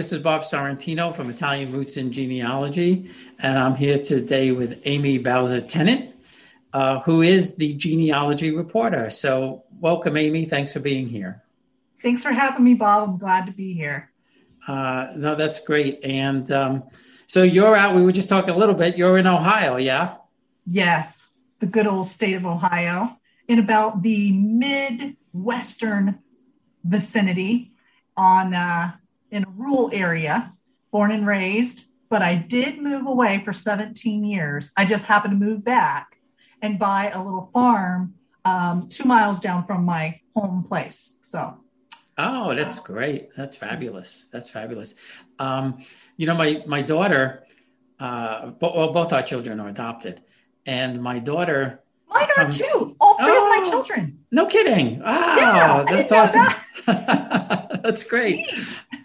this is Bob Sorrentino from Italian Roots and Genealogy, and I'm here today with Amie Bowser Tennant, uh, who is the genealogy reporter. So, welcome, Amie. Thanks for being here. Thanks for having me, Bob. I'm glad to be here. Uh, no, that's great. And um, so, you're out, we were just talking a little bit, you're in Ohio, yeah? Yes, the good old state of Ohio, in about the Midwestern vicinity on uh, rural area, born and raised, but I did move away for 17 years. I just happened to move back and buy a little farm um, two miles down from my home place. So. Oh, that's great. That's fabulous. That's fabulous. Um, you know, my, my daughter, uh, well, both our children are adopted and my daughter Mine are comes, too. All three oh, of my oh, children. No kidding. Wow, yeah, that's awesome. That. that's great.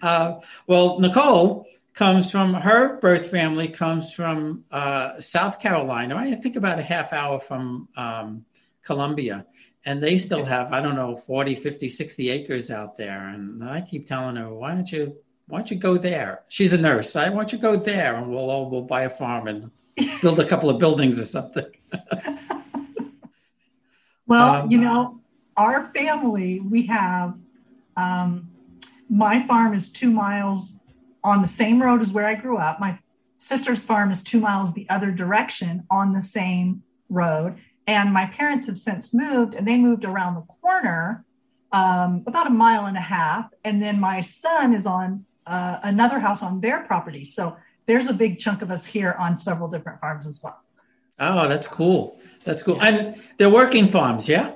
Uh, well, Nicole comes from her birth family comes from uh, South Carolina. I think about a half hour from um, Columbia. And they still have, I don't know, 40, 50, 60 acres out there. And I keep telling her, why don't you, why don't you go there? She's a nurse. I want you go there and we'll all, we'll buy a farm and build a couple of buildings or something. well, um, you know, our family, we have um, my farm is two miles on the same road as where I grew up. My sister's farm is two miles the other direction on the same road. And my parents have since moved and they moved around the corner um, about a mile and a half. And then my son is on uh, another house on their property. So there's a big chunk of us here on several different farms as well. Oh, that's cool. That's cool. And they're working farms, yeah?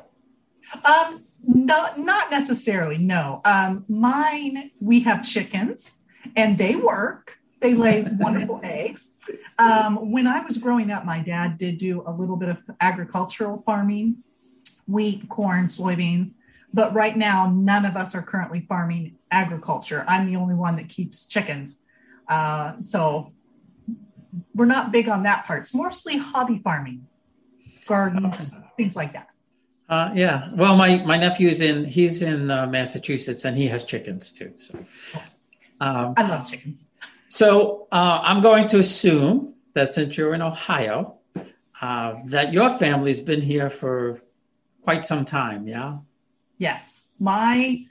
Um, not not necessarily. No. Um, mine, we have chickens, and they work. They lay wonderful eggs. Um, when I was growing up, my dad did do a little bit of agricultural farming, wheat, corn, soybeans. But right now, none of us are currently farming agriculture. I'm the only one that keeps chickens. Uh, so we're not big on that part. It's mostly hobby farming, gardens, things like that. Uh, yeah. Well, my my nephew's in he's in uh, Massachusetts and he has chickens too. So um, I love chickens. So uh, I'm going to assume that since you're in Ohio, uh, that your family's been here for quite some time. Yeah. Yes, my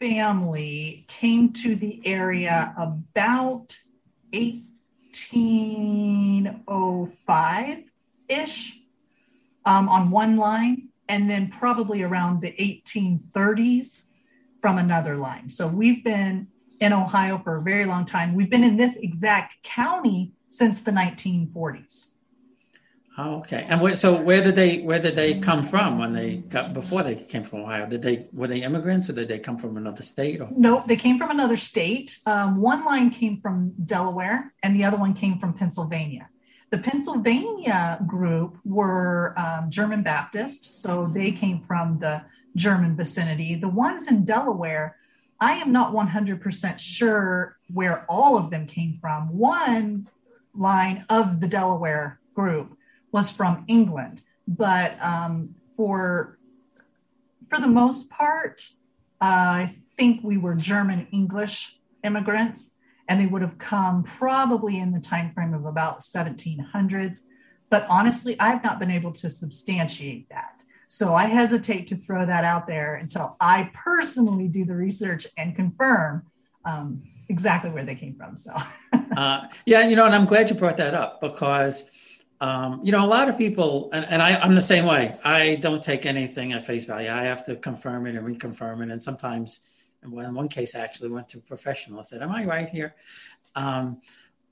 family came to the area about 1805 ish um, on one line and then probably around the 1830s from another line. So we've been in Ohio for a very long time. We've been in this exact county since the 1940s. Oh, okay. And where, so where did they where did they come from when they got before they came from Ohio? Did they were they immigrants or did they come from another state? Or? No, they came from another state. Um, one line came from Delaware, and the other one came from Pennsylvania. The Pennsylvania group were um, German Baptist, so they came from the German vicinity. The ones in Delaware, I am not 100% sure where all of them came from. One line of the Delaware group was from England, but um, for for the most part, uh, I think we were German English immigrants and they would have come probably in the time frame of about 1700s but honestly i've not been able to substantiate that so i hesitate to throw that out there until i personally do the research and confirm um, exactly where they came from so uh, yeah you know and i'm glad you brought that up because um, you know, a lot of people, and, and I, I'm the same way. I don't take anything at face value. I have to confirm it and reconfirm it. And sometimes and in one case, I actually went to a professional. I said, "Am I right here?" Um,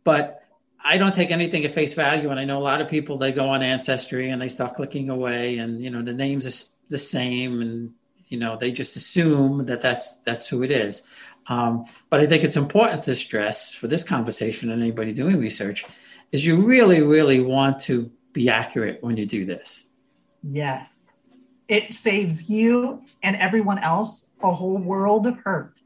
but I don't take anything at face value, and I know a lot of people. They go on Ancestry and they start clicking away, and you know the names are the same, and you know they just assume that that's that's who it is. Um, but I think it's important to stress for this conversation and anybody doing research is you really, really want to be accurate when you do this. Yes it saves you and everyone else a whole world of hurt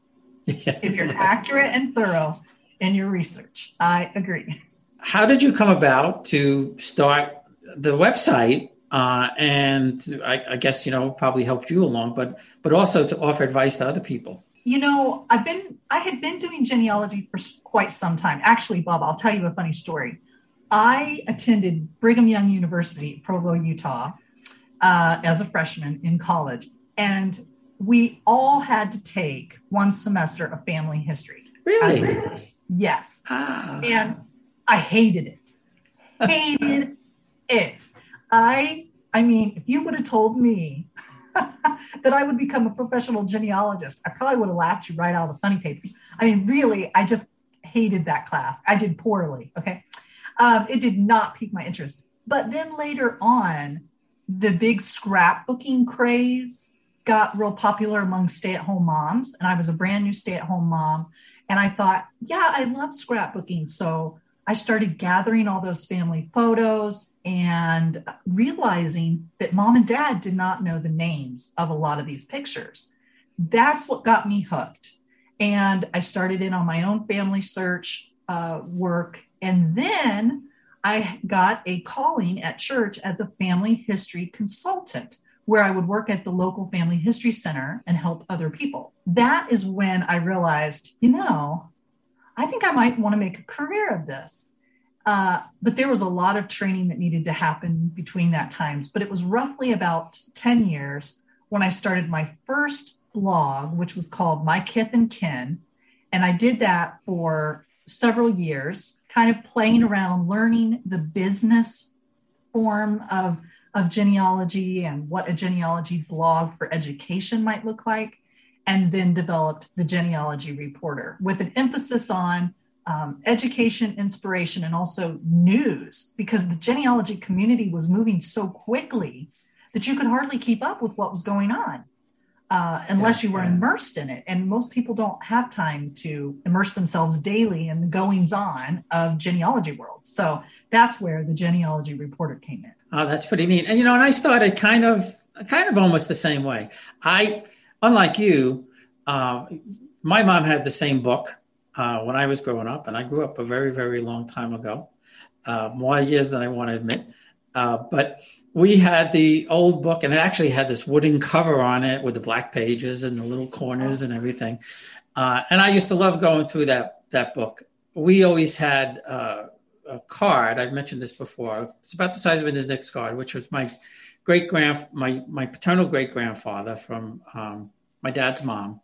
if you're accurate and thorough in your research. I agree. How did you come about to start the website? Uh, and I, I, guess you know probably helped you along, but but also to offer advice to other people. you know, I've been, I had been doing genealogy for quite some time. Actually, Bob, I'll tell you a funny story. I attended Brigham Young University, Provo, Utah, uh, as a freshman in college. And we all had to take one semester of family history. Really? Yes. Ah. And I hated it. Hated it. I I mean, if you would have told me that I would become a professional genealogist, I probably would have laughed you right out of the funny papers. I mean, really, I just hated that class. I did poorly. Okay. Um, it did not pique my interest. But then later on, the big scrapbooking craze got real popular among stay at home moms. And I was a brand new stay at home mom. And I thought, yeah, I love scrapbooking. So I started gathering all those family photos and realizing that mom and dad did not know the names of a lot of these pictures. That's what got me hooked. And I started in on my own family search uh, work. And then I got a calling at church as a family history consultant, where I would work at the local family history center and help other people. That is when I realized, you know, I think I might want to make a career of this. Uh, but there was a lot of training that needed to happen between that times. But it was roughly about 10 years when I started my first blog, which was called My Kith and Kin. And I did that for several years, kind of playing around, learning the business form of, of genealogy and what a genealogy blog for education might look like and then developed the Genealogy Reporter with an emphasis on um, education, inspiration, and also news because the genealogy community was moving so quickly that you could hardly keep up with what was going on uh, unless yeah, you were yeah. immersed in it. And most people don't have time to immerse themselves daily in the goings on of genealogy world. So that's where the Genealogy Reporter came in. Oh, that's pretty neat. And you know, and I started kind of, kind of almost the same way. I unlike you, uh, my mom had the same book uh, when I was growing up, and I grew up a very, very long time ago, uh, more years than I want to admit. Uh, but we had the old book, and it actually had this wooden cover on it with the black pages and the little corners and everything. Uh, and I used to love going through that that book. We always had uh, a card. I've mentioned this before. It's about the size of an index card, which was my great grand my my paternal great grandfather from um, my dad's mom,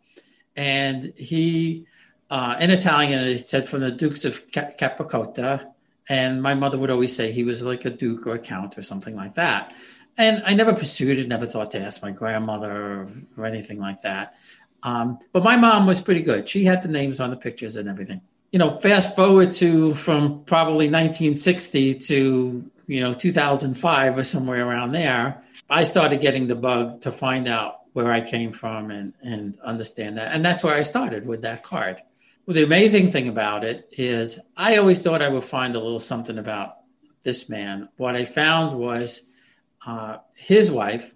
and he uh, in Italian it said from the Dukes of Capracotta, and my mother would always say he was like a duke or a count or something like that. And I never pursued it, never thought to ask my grandmother or, or anything like that. Um, but my mom was pretty good. She had the names on the pictures and everything. You know, fast forward to from probably 1960 to you know 2005 or somewhere around there i started getting the bug to find out where i came from and and understand that. And that's where i started with that card. Well the amazing thing about it is i always thought i would find a little something about this man. What i found was uh, his wife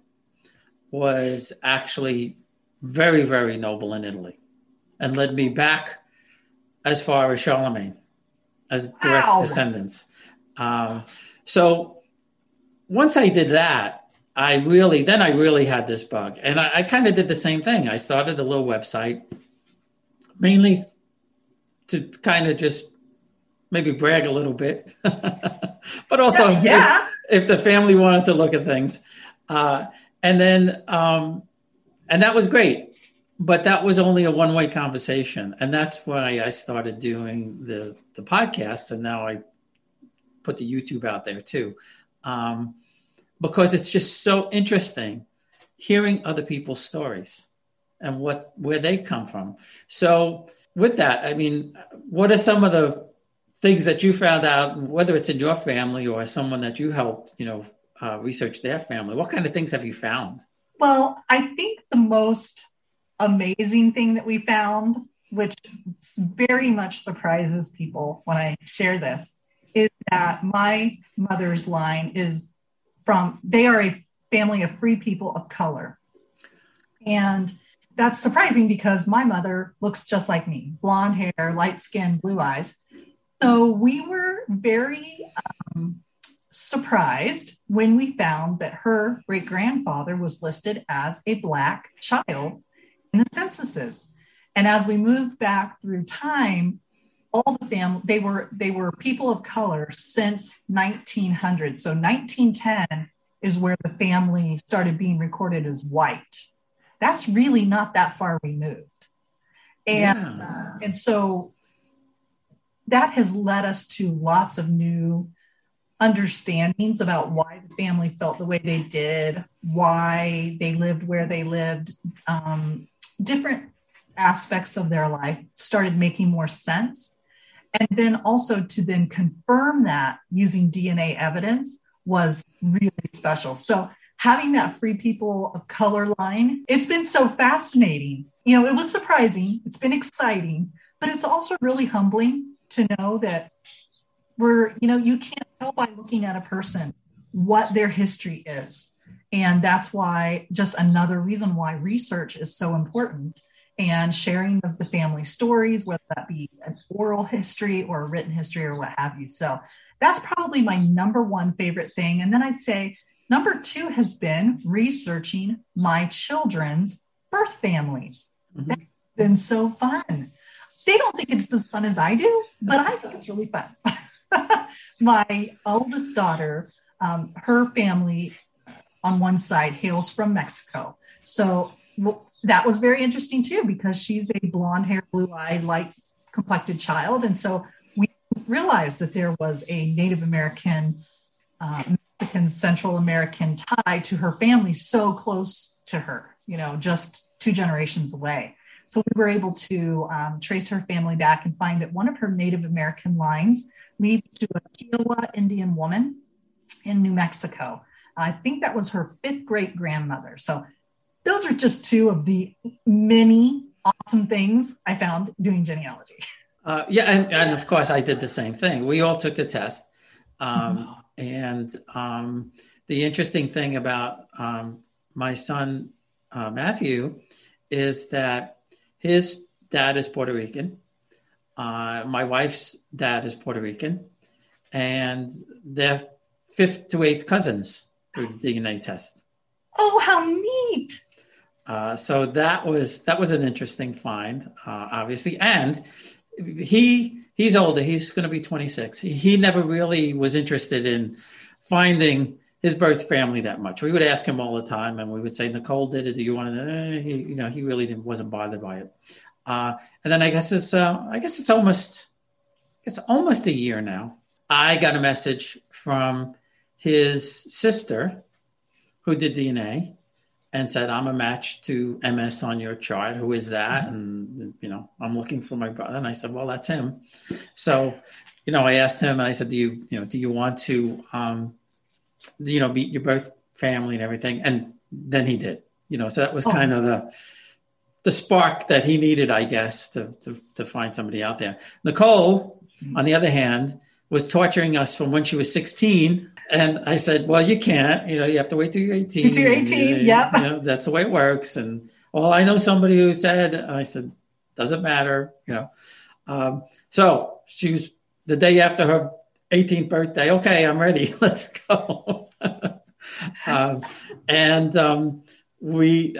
was actually very very noble in italy and led me back as far as charlemagne as direct wow. descendants um, so once I did that, I really then I really had this bug, and I, I kind of did the same thing. I started a little website, mainly to kind of just maybe brag a little bit, but also yeah, yeah. If, if, the family wanted to look at things, uh, and then um, and that was great. But that was only a one-way conversation, and that's why I started doing the the podcast, and now I put the YouTube out there too, um, because it's just so interesting hearing other people's stories and what where they come from. So with that, I mean, what are some of the things that you found out, whether it's in your family or someone that you helped, you know, uh, research their family? What kind of things have you found? Well, I think the most amazing thing that we found, which very much surprises people when I share this, is that my mother's line is from, they are a family of free people of color. And that's surprising because my mother looks just like me blonde hair, light skin, blue eyes. So we were very um, surprised when we found that her great grandfather was listed as a Black child in the censuses. And as we moved back through time, all the family they were they were people of color since 1900. So 1910 is where the family started being recorded as white. That's really not that far removed. And yeah. and so that has led us to lots of new understandings about why the family felt the way they did, why they lived where they lived, um, different aspects of their life started making more sense. And then also to then confirm that using DNA evidence was really special. So having that free people of color line, it's been so fascinating. You know, it was surprising, it's been exciting, but it's also really humbling to know that we're, you know, you can't tell by looking at a person what their history is. And that's why, just another reason why research is so important and sharing of the family stories, whether that be an oral history or a written history or what have you. So that's probably my number one favorite thing. And then I'd say number two has been researching my children's birth families. Mm-hmm. That's been so fun. They don't think it's as fun as I do, but I think it's really fun. my oldest daughter, um, her family on one side hails from Mexico. So well, that was very interesting too, because she's a blonde hair, blue eyed, light complected child. And so we realized that there was a Native American, uh, Mexican, Central American tie to her family so close to her, you know, just two generations away. So we were able to um, trace her family back and find that one of her Native American lines leads to a Kiowa Indian woman in New Mexico. I think that was her fifth great grandmother. So those are just two of the many awesome things I found doing genealogy. Uh, yeah, and, and, of course I did the same thing. We all took the test, um, mm-hmm. and um, the interesting thing about um, my son uh, Matthew is that his dad is Puerto Rican, uh, my wife's dad is Puerto Rican, and they're fifth to eighth cousins through the DNA test. Oh, how neat! Uh, so that was that was an interesting find, uh, obviously, and he he's older. He's going to be 26. He, he never really was interested in finding his birth family that much. We would ask him all the time, and we would say, "Nicole did it. Do you want to?" Eh, he, you know, he really didn't wasn't bothered by it. Uh, and then I guess it's uh, I guess it's almost it's almost a year now. I got a message from his sister who did DNA and said, I'm a match to MS on your chart. Who is that? And, you know, I'm looking for my brother. And I said, well, that's him. So, you know, I asked him, and I said, do you, you know, do you want to, um, you know, meet your birth family and everything? And then he did, you know, so that was oh. kind of the, the spark that he needed, I guess, to, to, to find somebody out there. Nicole, mm-hmm. on the other hand, was torturing us from when she was 16. And I said, well, you can't, you know, you have to wait till you're 18. Till you're 18, yeah. You know, that's the way it works. And, well, I know somebody who said, I said, doesn't matter, you know. Um, so she was the day after her 18th birthday. Okay, I'm ready. Let's go. um, and um, we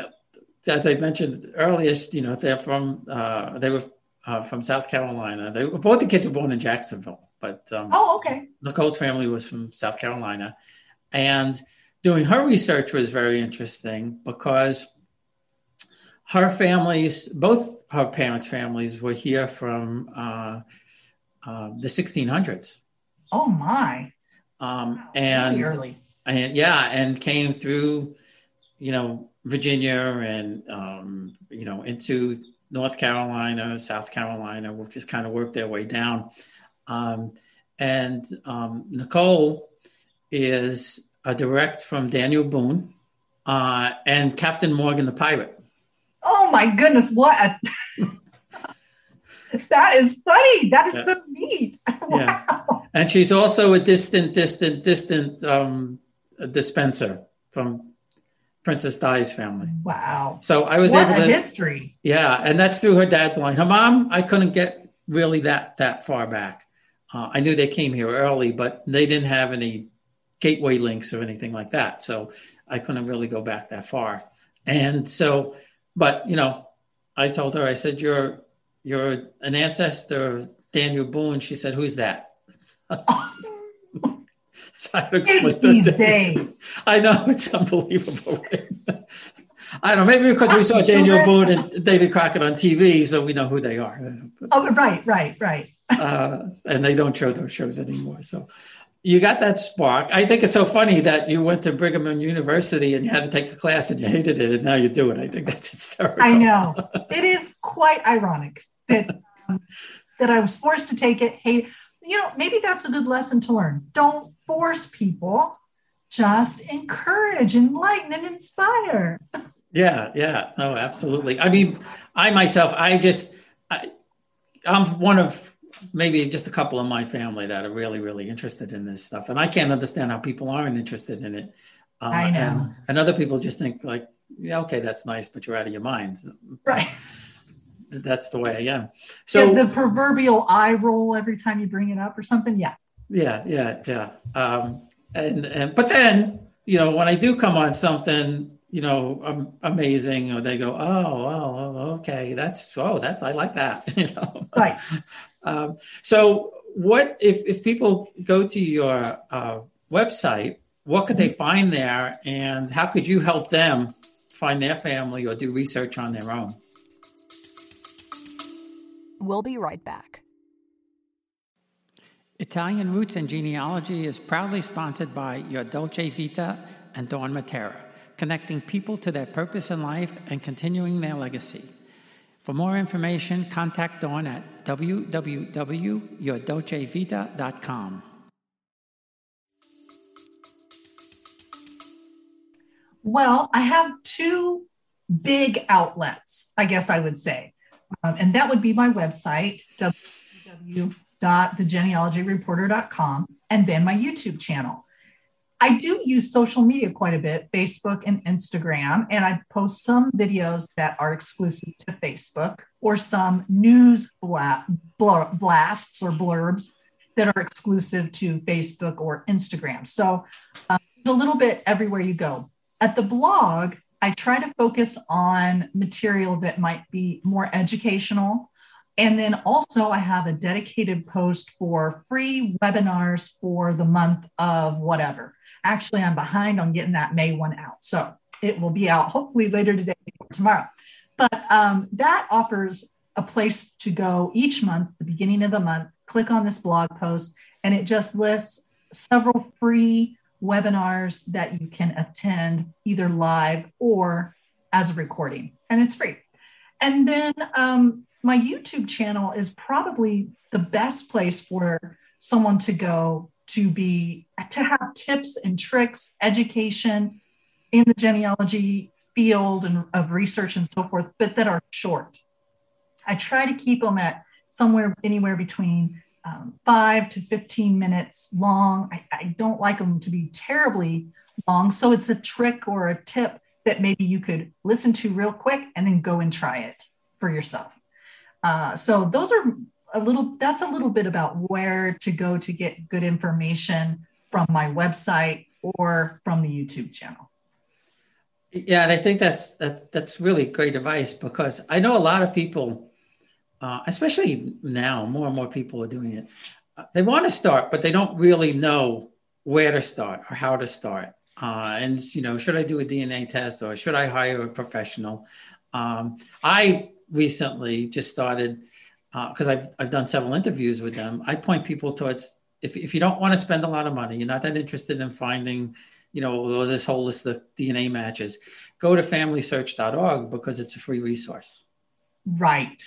as I mentioned earlier, you know, they're from uh, they were uh, from South Carolina. They both the kids were born in Jacksonville, but um, oh, okay. Nicole's family was from South Carolina, and doing her research was very interesting because her families, both her parents' families, were here from uh, uh the 1600s. Oh my! Um, and early. and yeah, and came through, you know Virginia and um, you know into North Carolina, South Carolina, will just kind of worked their way down. Um, and um, Nicole is a direct from Daniel Boone uh, and Captain Morgan the pirate. Oh my goodness! What a that is funny. That is yeah. so neat. wow. Yeah. And she's also a distant, distant, distant um, dispenser from Princess Di's family. Wow. So I was what able to history. Yeah, and that's through her dad's line. Her mom, I couldn't get really that that far back. Uh, I knew they came here early, but they didn't have any gateway links or anything like that. So I couldn't really go back that far. And so, but you know, I told her, I said, "You're you're an ancestor of Daniel Boone." She said, "Who's that?" so I these days. I know it's unbelievable. I don't know, maybe because we saw Daniel Boone and David Crockett on TV, so we know who they are. Oh, right, right, right. Uh, and they don't show those shows anymore. So you got that spark. I think it's so funny that you went to Brigham Young University and you had to take a class and you hated it, and now you do it. I think that's hysterical. I know. it is quite ironic that um, that I was forced to take it. Hate. You know, maybe that's a good lesson to learn. Don't force people. Just encourage, enlighten, and inspire. Yeah, yeah, no, absolutely. I mean, I myself, I just, I, I'm one of maybe just a couple of my family that are really, really interested in this stuff, and I can't understand how people aren't interested in it. Uh, I know, and, and, other people just think like, yeah, okay, that's nice, but you're out of your mind, right? That's the way I am. So yeah, the proverbial eye roll every time you bring it up or something. Yeah, yeah, yeah, yeah. Um, and and but then you know when I do come on something you know, um, amazing, or they go, oh, well, okay, that's oh, that's I like that, you know. Right. Um, so, what if if people go to your uh, website? What could they mm-hmm. find there, and how could you help them find their family or do research on their own? We'll be right back. Italian Roots and Genealogy is proudly sponsored by Your Dolce Vita and Dawn Matera connecting people to their purpose in life and continuing their legacy. For more information, contact Dawn at www.yourdolcevita.com. Well, I have two big outlets, I guess I would say. Um, and that would be my website, www.thegenealogyreporter.com, and then my YouTube channel. I do use social media quite a bit, Facebook and Instagram, and I post some videos that are exclusive to Facebook or some news bla- bl- blasts or blurbs that are exclusive to Facebook or Instagram. So um, a little bit everywhere you go. At the blog, I try to focus on material that might be more educational. And then also, I have a dedicated post for free webinars for the month of whatever. Actually, I'm behind on getting that May one out. So it will be out hopefully later today or tomorrow. But um, that offers a place to go each month, the beginning of the month, click on this blog post, and it just lists several free webinars that you can attend either live or as a recording, and it's free. And then um, my YouTube channel is probably the best place for someone to go to be to have tips and tricks, education in the genealogy field and of research and so forth, but that are short. I try to keep them at somewhere anywhere between um, five to 15 minutes long. I, I don't like them to be terribly long. So it's a trick or a tip that maybe you could listen to real quick and then go and try it for yourself. Uh, so those are a little that's a little bit about where to go to get good information from my website or from the YouTube channel. Yeah, and I think that's that's that's really great advice because I know a lot of people, uh, especially now, more and more people are doing it. Uh, they want to start, but they don't really know where to start or how to start. Uh, and you know, should I do a DNA test or should I hire a professional? Um, I recently just started because uh, I've, I've done several interviews with them, I point people towards if, if you don't want to spend a lot of money, you're not that interested in finding, you know, this whole list of DNA matches, go to familysearch.org because it's a free resource. Right.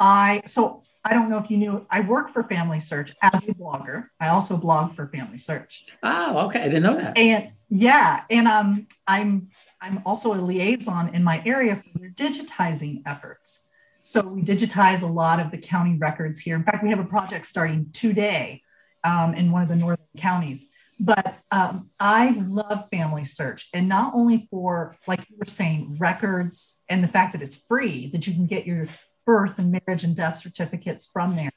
I so I don't know if you knew I work for Family Search as a blogger. I also blog for Family Search. Oh, okay. I didn't know that. And yeah, and um I'm I'm also a liaison in my area for their digitizing efforts. So we digitize a lot of the county records here. In fact, we have a project starting today um, in one of the northern counties. But um, I love Family Search, and not only for, like you were saying, records and the fact that it's free, that you can get your birth and marriage and death certificates from there.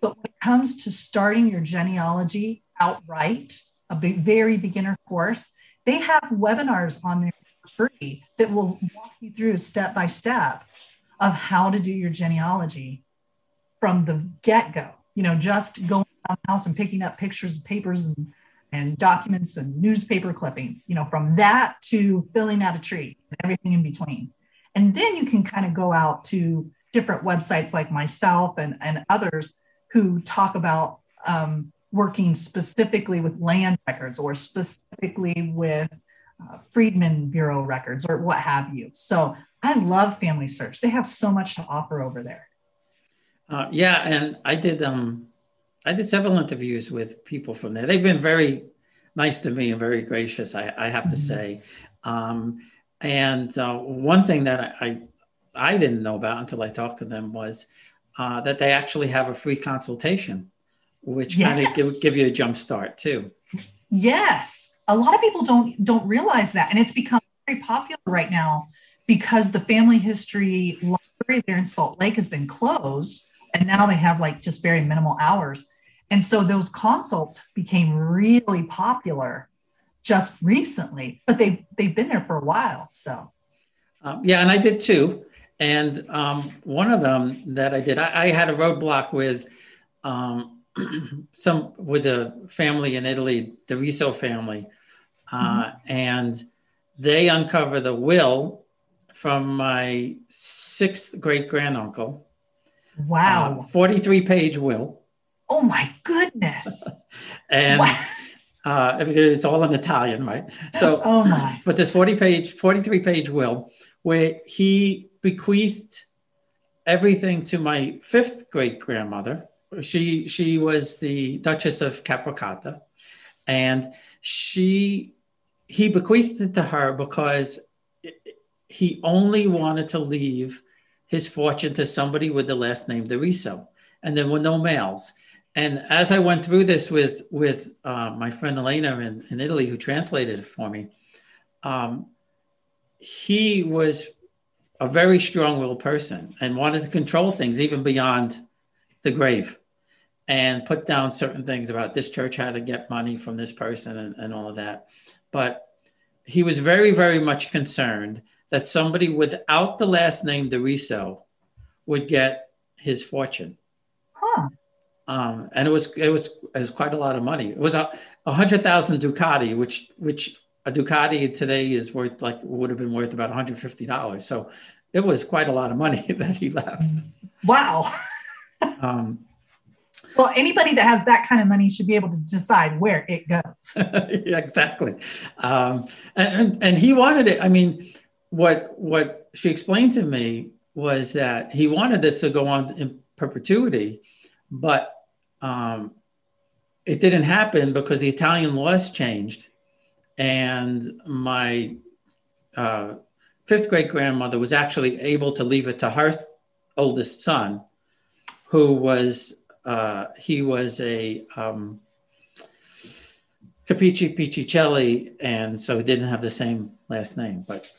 But when it comes to starting your genealogy outright, a big, very beginner course, they have webinars on there free that will walk you through step by step of how to do your genealogy from the get-go you know just going around the house and picking up pictures and papers and, and documents and newspaper clippings you know from that to filling out a tree and everything in between and then you can kind of go out to different websites like myself and, and others who talk about um, working specifically with land records or specifically with uh, Freedmen Bureau records or what have you. So I love Family Search. They have so much to offer over there. Uh, yeah, and I did um, I did several interviews with people from there. They've been very nice to me and very gracious. I, I have to mm-hmm. say. Um, and uh, one thing that I, I, I didn't know about until I talked to them was uh, that they actually have a free consultation, which yes. kind of give, give you a jump start too. Yes, a lot of people don't don't realize that, and it's become very popular right now because the family history library there in Salt Lake has been closed, and now they have like just very minimal hours, and so those consults became really popular just recently, but they've they've been there for a while. So, um, yeah, and I did too. And um, one of them that I did, I, I had a roadblock with um, some with a family in Italy, the Riso family, uh, mm-hmm. and they uncover the will from my sixth great granduncle. Wow, uh, forty-three page will. Oh my goodness! and. Uh, it's all in Italian, right? So, oh my! But this forty-page, forty-three page will, where he bequeathed everything to my fifth great grandmother. She she was the Duchess of Capracotta, and she he bequeathed it to her because he only wanted to leave his fortune to somebody with the last name DeRiso, and there were no males. And as I went through this with with uh, my friend Elena in, in Italy, who translated it for me, um, he was a very strong-willed person and wanted to control things even beyond the grave and put down certain things about this church had to get money from this person and, and all of that but he was very very much concerned that somebody without the last name DeRiso would get his fortune huh. Um, and it was it was it was quite a lot of money. It was a, a hundred thousand Ducati, which which a Ducati today is worth like would have been worth about $150. So it was quite a lot of money that he left. Wow. um, well, anybody that has that kind of money should be able to decide where it goes. yeah, exactly. Um, and, and, and he wanted it. I mean, what what she explained to me was that he wanted this to go on in perpetuity, but um, it didn't happen because the Italian laws changed and my uh, fifth great grandmother was actually able to leave it to her oldest son, who was uh, he was a um, Capece Piscicelli, and so he didn't have the same last name. But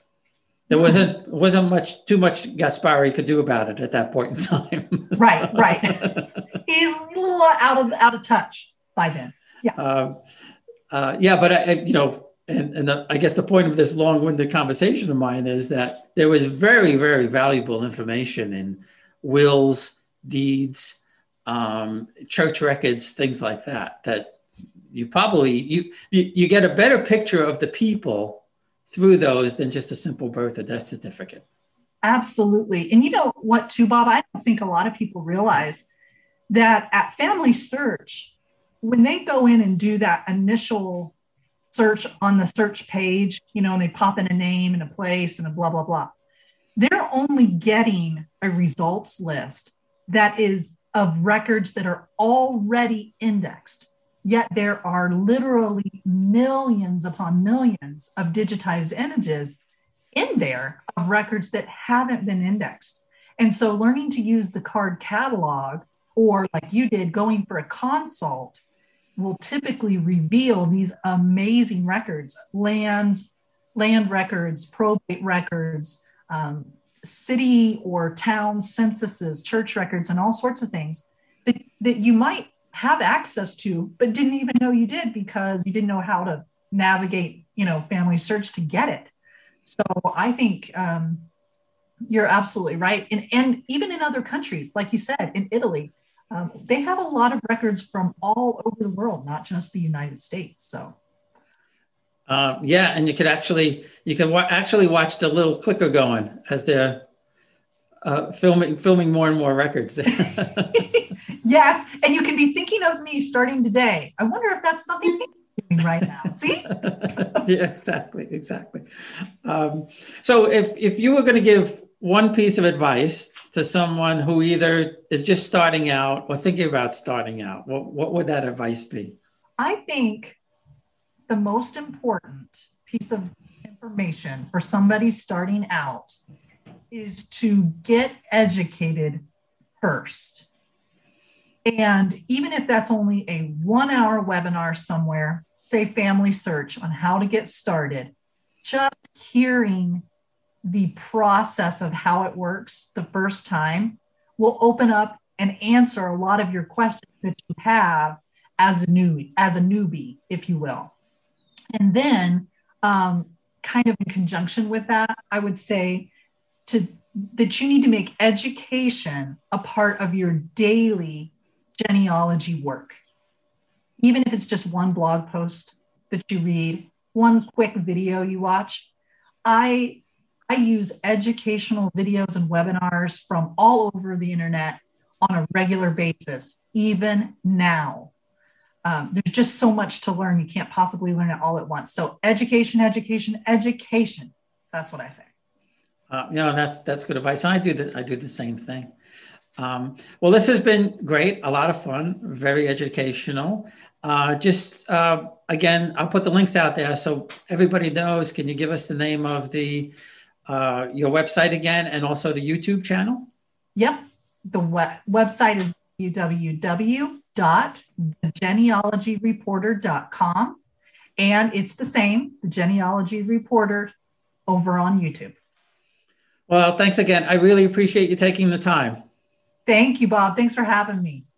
there wasn't wasn't much too much Gaspari could do about it at that point in time. right, right. He's a little out of out of touch by then. Yeah. Uh, uh, yeah, but I, you know, and, and the, I guess the point of this long-winded conversation of mine is that there was very, very valuable information in wills, deeds, um, church records, things like that. That you probably you, you you get a better picture of the people through those than just a simple birth or death certificate. Absolutely, and you know what, too, Bob. I don't think a lot of people realize that at Family Search, when they go in and do that initial search on the search page, you know, and they pop in a name and a place and a blah, blah, blah. They're only getting a results list that is of records that are already indexed. Yet there are literally millions upon millions of digitized images in there of records that haven't been indexed. And so learning to use the card catalog, or like you did, going for a consult will typically reveal these amazing records lands land records probate records um, city or town censuses church records and all sorts of things that, that you might have access to but didn't even know you did because you didn't know how to navigate you know family search to get it so i think um, You're absolutely right. And, and even in other countries, like you said, in Italy, um, they have a lot of records from all over the world, not just the United States. So, um, yeah, and you could actually you can wa- actually watch the little clicker going as they're uh, filming filming more and more records. yes, and you can be thinking of me starting today. I wonder if that's something doing right now. See? yeah, exactly, exactly. Um, so, if if you were going to give one piece of advice to someone who either is just starting out or thinking about starting out, what what would that advice be? I think the most important piece of information for somebody starting out is to get educated first. And even if that's only a one hour webinar somewhere, say Family Search on how to get started, just hearing the process of how it works the first time will open up and answer a lot of your questions that you have as a new as a newbie, if you will. And then, um, kind of in conjunction with that, I would say to that you need to make education a part of your daily genealogy work. Even if it's just one blog post that you read, one quick video you watch. I I use educational videos and webinars from all over the internet on a regular basis, even now. Um, there's just so much to learn. You can't possibly learn it all at once. So, education, education, education. That's what I say. Uh, you know, that's that's good advice. I do the I do the same thing. Um, well, this has been great, a lot of fun, very educational. Uh, just uh, again, I'll put the links out there so everybody knows. Can you give us the name of the uh, your website again, and also the YouTube channel? Yep, the web- website is www.genealogyreporter.com, and it's the same, the Genealogy Reporter, over on YouTube. Well, thanks again. I really appreciate you taking the time. Thank you, Bob. Thanks for having me.